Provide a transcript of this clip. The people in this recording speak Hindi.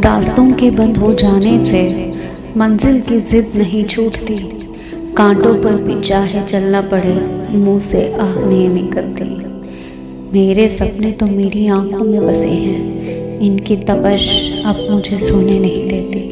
रास्तों के बंद हो जाने से मंजिल की जिद नहीं छूटती। कांटों पर भी चाहे चलना पड़े, मुँह से आह नहीं निकलती। मेरे सपने तो मेरी आँखों में बसे हैं। इनकी तपश अब मुझे सोने नहीं देती।